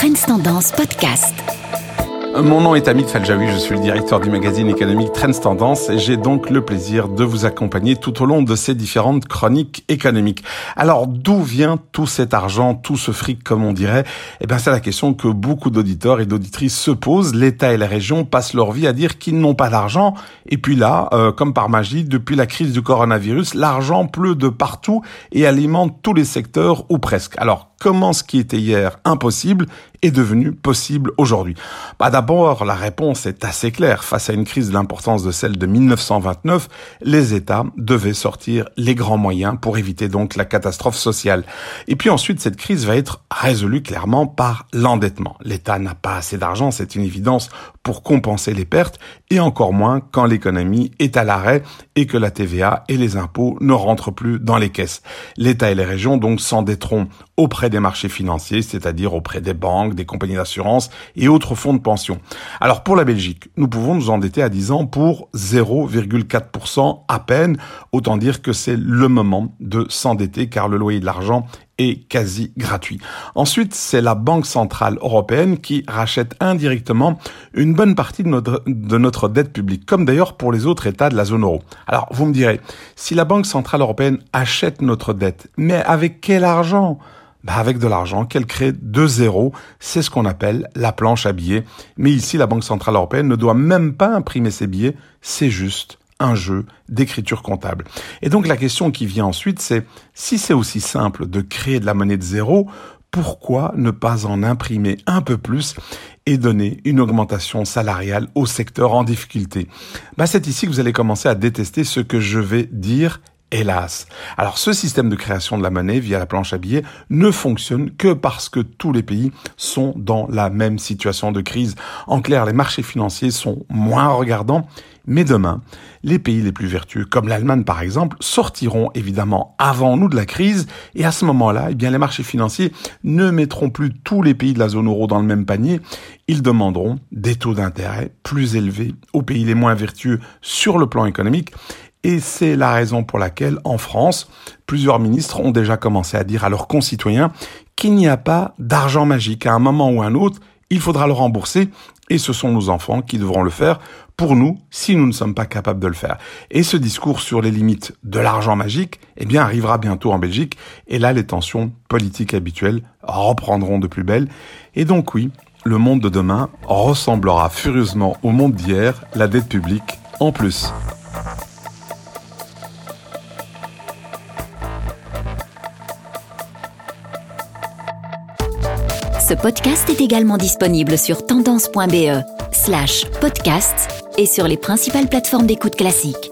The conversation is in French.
Trends Tendance Podcast. Mon nom est Amit Faljaoui, je suis le directeur du magazine économique Trends Tendance et j'ai donc le plaisir de vous accompagner tout au long de ces différentes chroniques économiques. Alors d'où vient tout cet argent, tout ce fric comme on dirait? Eh bien c'est la question que beaucoup d'auditeurs et d'auditrices se posent. L'État et les régions passent leur vie à dire qu'ils n'ont pas d'argent et puis là, euh, comme par magie, depuis la crise du coronavirus, l'argent pleut de partout et alimente tous les secteurs ou presque. Alors comment ce qui était hier impossible est devenu possible aujourd'hui bah D'abord, la réponse est assez claire. Face à une crise de l'importance de celle de 1929, les États devaient sortir les grands moyens pour éviter donc la catastrophe sociale. Et puis ensuite, cette crise va être résolue clairement par l'endettement. L'État n'a pas assez d'argent, c'est une évidence, pour compenser les pertes, et encore moins quand l'économie est à l'arrêt et que la TVA et les impôts ne rentrent plus dans les caisses. L'État et les régions donc s'endetteront auprès des marchés financiers, c'est-à-dire auprès des banques, des compagnies d'assurance et autres fonds de pension. Alors pour la Belgique, nous pouvons nous endetter à 10 ans pour 0,4% à peine. Autant dire que c'est le moment de s'endetter car le loyer de l'argent est quasi gratuit. Ensuite, c'est la Banque Centrale Européenne qui rachète indirectement une bonne partie de notre, de notre dette publique, comme d'ailleurs pour les autres États de la zone euro. Alors, vous me direz, si la Banque Centrale Européenne achète notre dette, mais avec quel argent? Bah avec de l'argent qu'elle crée de zéro, c'est ce qu'on appelle la planche à billets. Mais ici, la Banque Centrale Européenne ne doit même pas imprimer ses billets, c'est juste un jeu d'écriture comptable. Et donc la question qui vient ensuite, c'est si c'est aussi simple de créer de la monnaie de zéro, pourquoi ne pas en imprimer un peu plus et donner une augmentation salariale au secteur en difficulté? Bah, C'est ici que vous allez commencer à détester ce que je vais dire Hélas. Alors ce système de création de la monnaie via la planche à billets ne fonctionne que parce que tous les pays sont dans la même situation de crise. En clair, les marchés financiers sont moins regardants, mais demain, les pays les plus vertueux, comme l'Allemagne par exemple, sortiront évidemment avant nous de la crise, et à ce moment-là, eh bien les marchés financiers ne mettront plus tous les pays de la zone euro dans le même panier, ils demanderont des taux d'intérêt plus élevés aux pays les moins vertueux sur le plan économique, et c'est la raison pour laquelle, en France, plusieurs ministres ont déjà commencé à dire à leurs concitoyens qu'il n'y a pas d'argent magique. À un moment ou à un autre, il faudra le rembourser et ce sont nos enfants qui devront le faire pour nous si nous ne sommes pas capables de le faire. Et ce discours sur les limites de l'argent magique, eh bien, arrivera bientôt en Belgique et là, les tensions politiques habituelles reprendront de plus belle. Et donc oui, le monde de demain ressemblera furieusement au monde d'hier, la dette publique en plus. Ce podcast est également disponible sur tendance.be slash podcast et sur les principales plateformes d'écoute classiques.